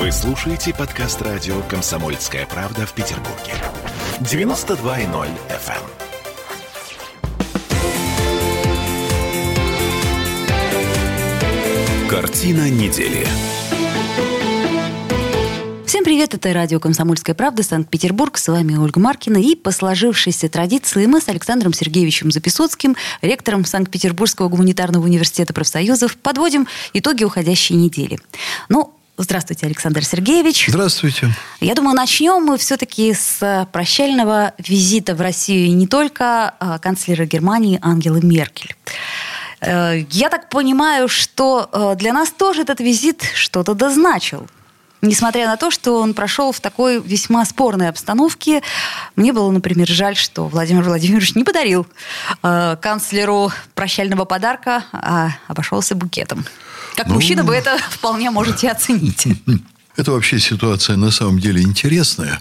Вы слушаете подкаст радио «Комсомольская правда» в Петербурге. 92.0 FM. Картина недели. Всем привет, это радио «Комсомольская правда», Санкт-Петербург. С вами Ольга Маркина. И по сложившейся традиции мы с Александром Сергеевичем Записоцким, ректором Санкт-Петербургского гуманитарного университета профсоюзов, подводим итоги уходящей недели. Ну, Здравствуйте, Александр Сергеевич. Здравствуйте. Я думаю, начнем мы все-таки с прощального визита в Россию не только а, канцлера Германии Ангелы Меркель. Э, я так понимаю, что э, для нас тоже этот визит что-то дозначил. Несмотря на то, что он прошел в такой весьма спорной обстановке, мне было, например, жаль, что Владимир Владимирович не подарил э, канцлеру прощального подарка, а обошелся букетом. Как ну, мужчина вы это вполне можете оценить. Это вообще ситуация на самом деле интересная.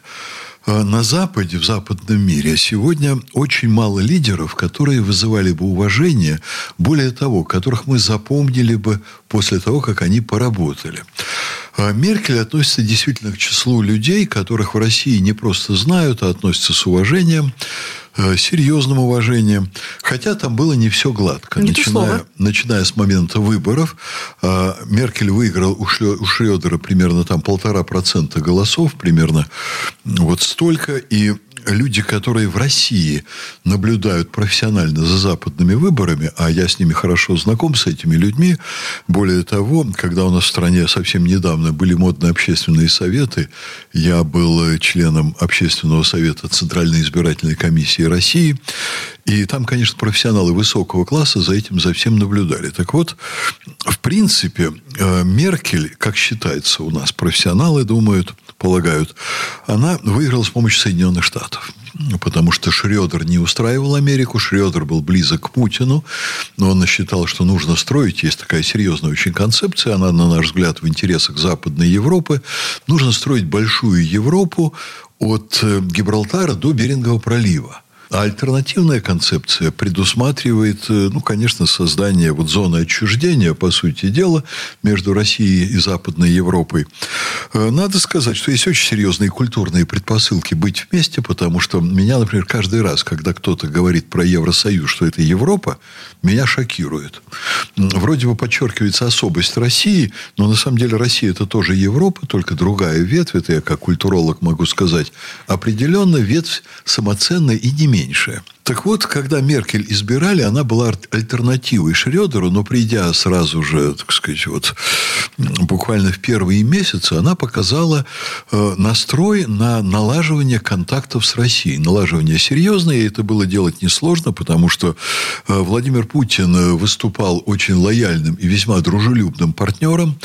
А на Западе, в западном мире, сегодня очень мало лидеров, которые вызывали бы уважение, более того, которых мы запомнили бы после того, как они поработали. А Меркель относится действительно к числу людей, которых в России не просто знают, а относятся с уважением, э, серьезным уважением. Хотя там было не все гладко. Не начиная, начиная с момента выборов, а, Меркель выиграл у Шредера примерно там полтора процента голосов, примерно вот столько. И люди, которые в России наблюдают профессионально за западными выборами, а я с ними хорошо знаком, с этими людьми, более того, когда у нас в стране совсем недавно были модные общественные советы, я был членом общественного совета Центральной избирательной комиссии России, и там, конечно, профессионалы высокого класса за этим за всем наблюдали. Так вот, в принципе, э, Меркель, как считается у нас, профессионалы думают, полагают, она выиграла с помощью Соединенных Штатов. Потому что Шредер не устраивал Америку, Шредер был близок к Путину, но он считал, что нужно строить, есть такая серьезная очень концепция, она, на наш взгляд, в интересах Западной Европы, нужно строить большую Европу от э, Гибралтара до Берингового пролива. А альтернативная концепция предусматривает, э, ну, конечно, создание вот зоны отчуждения, по сути дела, между Россией и Западной Европой. Э, надо сказать, что есть очень серьезные культурные предпосылки быть вместе, потому что меня, например, каждый раз, когда кто-то говорит про Евросоюз, что это Европа, меня шокирует. Вроде бы подчеркивается особость России, но на самом деле Россия это тоже Европа, только другая ветвь. Это я как культуролог могу сказать. Определенно ветвь самоценная и не меньшая. Так вот, когда Меркель избирали, она была альтернативой Шредеру, но придя сразу же, так сказать, вот буквально в первые месяцы, она показала э, настрой на налаживание контактов с Россией. Налаживание серьезное, и это было делать несложно, потому что э, Владимир Путин выступал очень лояльным и весьма дружелюбным партнером,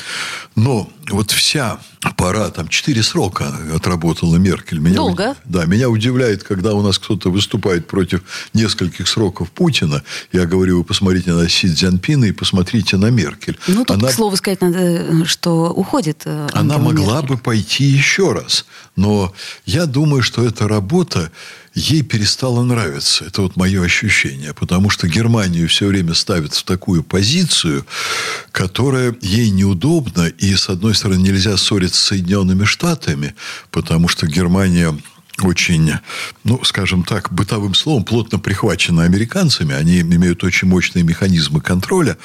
но вот вся пора, там, четыре срока отработала Меркель. Меня, Долго. Да, меня удивляет, когда у нас кто-то выступает против нескольких сроков Путина. Я говорю, вы посмотрите на Си Цзяньпина и посмотрите на Меркель. Ну, тут, она, к слову сказать, надо, что уходит э, Она могла Меркель. бы пойти еще раз. Но я думаю, что эта работа ей перестало нравиться. Это вот мое ощущение. Потому что Германию все время ставят в такую позицию, которая ей неудобна. И, с одной стороны, нельзя ссориться с Соединенными Штатами, потому что Германия очень, ну, скажем так, бытовым словом, плотно прихвачены американцами. Они имеют очень мощные механизмы контроля,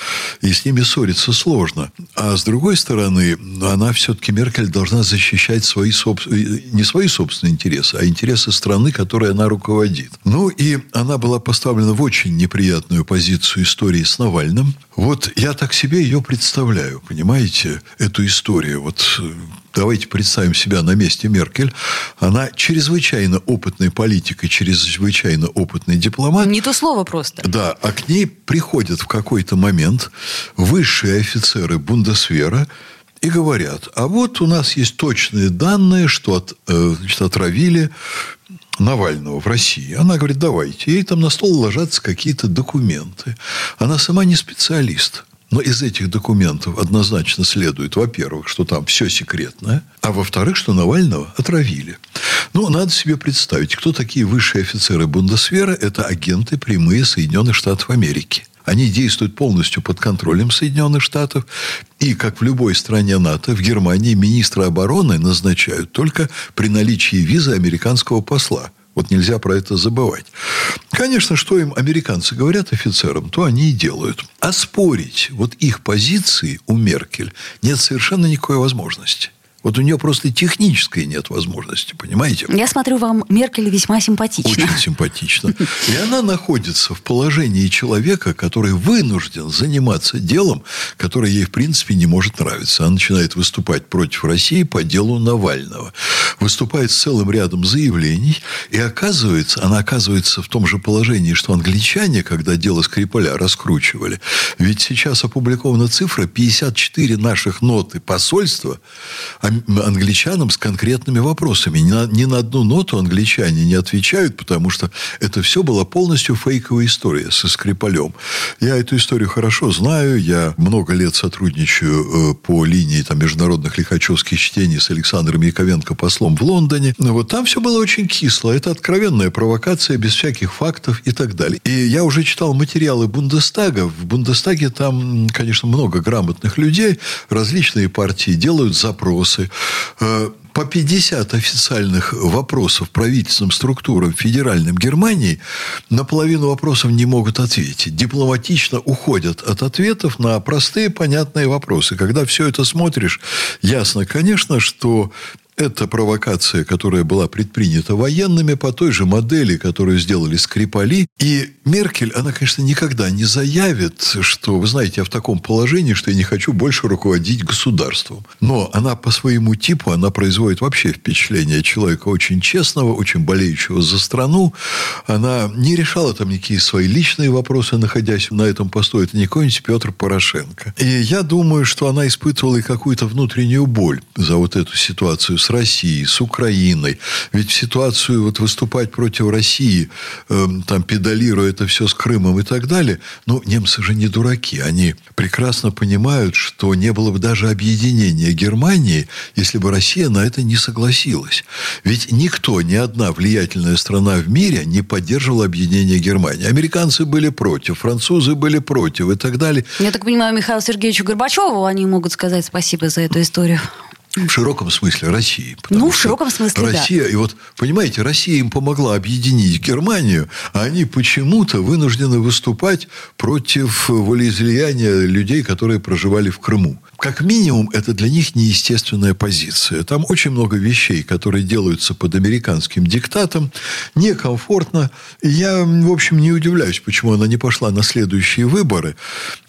и с ними ссориться сложно. А с другой стороны, она все-таки, Меркель, должна защищать свои собственные, не свои собственные интересы, а интересы страны, которой она руководит. Ну, и она была поставлена в очень неприятную позицию истории с Навальным. Вот я так себе ее представляю, понимаете, эту историю. Вот давайте представим себя на месте Меркель. Она чрезвычайно опытный политик и чрезвычайно опытный дипломат. Не то слово просто. Да, а к ней приходят в какой-то момент высшие офицеры Бундесвера, и говорят, а вот у нас есть точные данные, что от, э, значит, отравили Навального в России. Она говорит, давайте. Ей там на стол ложатся какие-то документы. Она сама не специалист. Но из этих документов однозначно следует, во-первых, что там все секретное, а во-вторых, что Навального отравили. Ну, надо себе представить, кто такие высшие офицеры Бундесвера. Это агенты прямые Соединенных Штатов Америки. Они действуют полностью под контролем Соединенных Штатов. И, как в любой стране НАТО, в Германии министра обороны назначают только при наличии визы американского посла. Вот нельзя про это забывать. Конечно, что им американцы говорят офицерам, то они и делают. А спорить вот их позиции у Меркель нет совершенно никакой возможности. Вот у нее просто технической нет возможности, понимаете? Я смотрю, вам Меркель весьма симпатична. Очень симпатично. И она находится в положении человека, который вынужден заниматься делом, которое ей, в принципе, не может нравиться. Она начинает выступать против России по делу Навального. Выступает с целым рядом заявлений. И оказывается, она оказывается в том же положении, что англичане, когда дело Скрипаля раскручивали. Ведь сейчас опубликована цифра 54 наших ноты посольства англичанам с конкретными вопросами. Ни на, ни на одну ноту англичане не отвечают, потому что это все была полностью фейковая история со Скрипалем. Я эту историю хорошо знаю. Я много лет сотрудничаю э, по линии там, международных лихачевских чтений с Александром Яковенко послом в Лондоне. Но вот там все было очень кисло. Это откровенная провокация без всяких фактов и так далее. И я уже читал материалы Бундестага. В Бундестаге там, конечно, много грамотных людей. Различные партии делают запросы вопросы. Э, по 50 официальных вопросов правительственным структурам федеральным Германии на половину вопросов не могут ответить. Дипломатично уходят от ответов на простые понятные вопросы. Когда все это смотришь, ясно, конечно, что это провокация, которая была предпринята военными по той же модели, которую сделали Скрипали. И Меркель, она, конечно, никогда не заявит, что, вы знаете, я в таком положении, что я не хочу больше руководить государством. Но она по своему типу, она производит вообще впечатление человека очень честного, очень болеющего за страну. Она не решала там никакие свои личные вопросы, находясь на этом посту. Это не какой-нибудь Петр Порошенко. И я думаю, что она испытывала и какую-то внутреннюю боль за вот эту ситуацию с Россией, с Украиной. Ведь в ситуацию вот выступать против России, э, там, педалируя это все с Крымом и так далее, ну, немцы же не дураки. Они прекрасно понимают, что не было бы даже объединения Германии, если бы Россия на это не согласилась. Ведь никто, ни одна влиятельная страна в мире не поддерживала объединение Германии. Американцы были против, французы были против и так далее. Я так понимаю, Михаилу Сергеевичу Горбачеву они могут сказать спасибо за эту историю. В широком смысле России. Ну, в широком смысле, Россия, да. И вот, понимаете, Россия им помогла объединить Германию, а они почему-то вынуждены выступать против волеизлияния людей, которые проживали в Крыму как минимум, это для них неестественная позиция. Там очень много вещей, которые делаются под американским диктатом, некомфортно. И я, в общем, не удивляюсь, почему она не пошла на следующие выборы.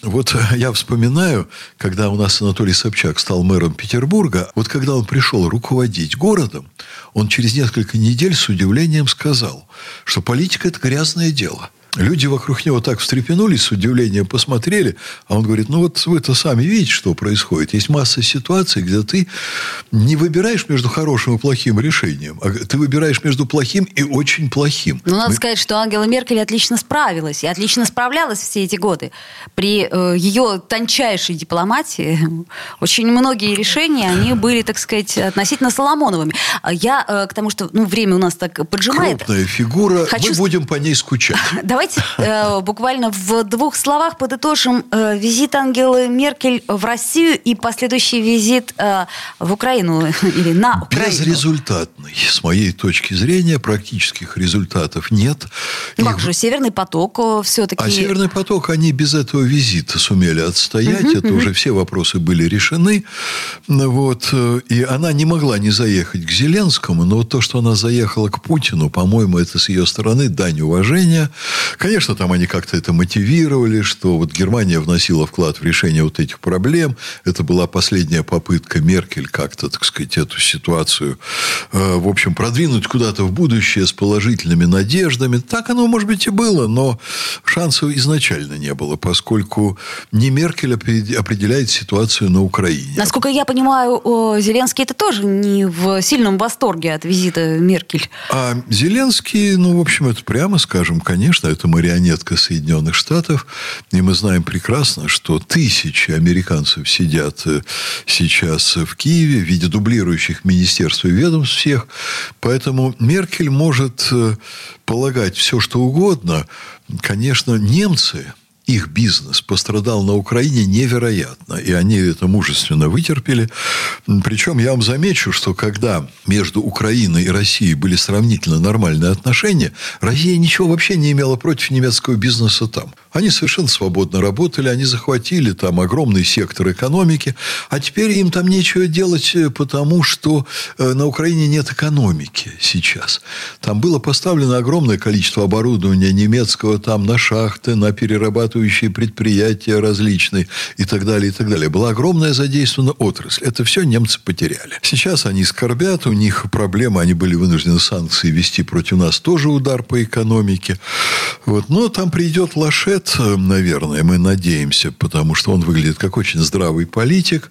Вот я вспоминаю, когда у нас Анатолий Собчак стал мэром Петербурга, вот когда он пришел руководить городом, он через несколько недель с удивлением сказал, что политика – это грязное дело – Люди вокруг него так встрепенулись, с удивлением посмотрели, а он говорит, ну вот вы-то сами видите, что происходит. Есть масса ситуаций, где ты не выбираешь между хорошим и плохим решением, а ты выбираешь между плохим и очень плохим. Ну, надо Мы... сказать, что Ангела Меркель отлично справилась, и отлично справлялась все эти годы. При э, ее тончайшей дипломатии очень многие решения, они были, так сказать, относительно Соломоновыми. Я э, к тому, что ну, время у нас так поджимает. Крупная фигура, Хочу... мы будем по ней скучать. Давайте э, буквально в двух словах подытожим э, визит Ангелы Меркель в Россию и последующий визит э, в Украину или на Украину. Безрезультатный. С моей точки зрения практических результатов нет. Ну, как же, Северный поток э, все-таки... А Северный поток, они без этого визита сумели отстоять. Угу, Это угу. уже все вопросы были решены. Вот. Э, и она не могла не заехать к Зеленскому, но вот то, что она заехала к Путину, по-моему, это с ее стороны дань уважения. Конечно, там они как-то это мотивировали, что вот Германия вносила вклад в решение вот этих проблем. Это была последняя попытка Меркель как-то, так сказать, эту ситуацию, э, в общем, продвинуть куда-то в будущее с положительными надеждами. Так оно, может быть, и было, но шансов изначально не было, поскольку не Меркель определяет ситуацию на Украине. Насколько я понимаю, Зеленский это тоже не в сильном восторге от визита Меркель. А Зеленский, ну, в общем, это прямо скажем, конечно, это марионетка Соединенных Штатов. И мы знаем прекрасно, что тысячи американцев сидят э, сейчас в Киеве в виде дублирующих министерств и ведомств всех. Поэтому Меркель может э, полагать все, что угодно. Конечно, немцы их бизнес пострадал на Украине невероятно. И они это мужественно вытерпели. Причем я вам замечу, что когда между Украиной и Россией были сравнительно нормальные отношения, Россия ничего вообще не имела против немецкого бизнеса там. Они совершенно свободно работали, они захватили там огромный сектор экономики, а теперь им там нечего делать, э, потому что э, на Украине нет экономики сейчас. Там было поставлено огромное количество оборудования немецкого там на шахты, на перерабатывающие предприятия различные и так далее, и так далее. Была огромная задействована отрасль. Это все немцы потеряли. Сейчас они скорбят, у них проблемы, они были вынуждены санкции вести против нас, тоже удар по экономике. Вот. Но там придет Лашет, наверное, мы надеемся, потому что он выглядит как очень здравый политик.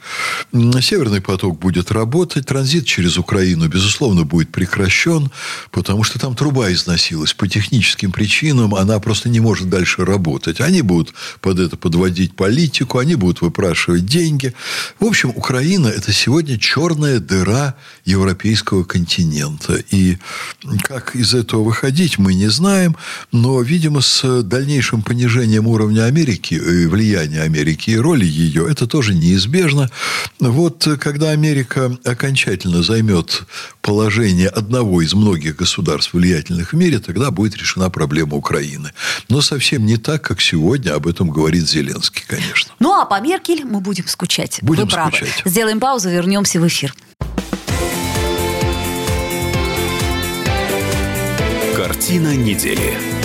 Северный поток будет работать, транзит через Украину, безусловно, будет прекращен, потому что там труба износилась по техническим причинам, она просто не может дальше работать. Они будут под это подводить политику, они будут выпрашивать деньги. В общем, Украина – это сегодня черная дыра европейского континента. И как из этого выходить, мы не знаем, но, видимо, с дальнейшим понижением уровня Америки, и влияния Америки и роли ее, это тоже неизбежно. Вот когда Америка окончательно займет положение одного из многих государств влиятельных в мире, тогда будет решена проблема Украины. Но совсем не так, как сегодня об этом говорит Зеленский, конечно. Ну, а по Меркель мы будем скучать. Будем Вы правы. скучать. Сделаем паузу, вернемся в эфир. Картина недели.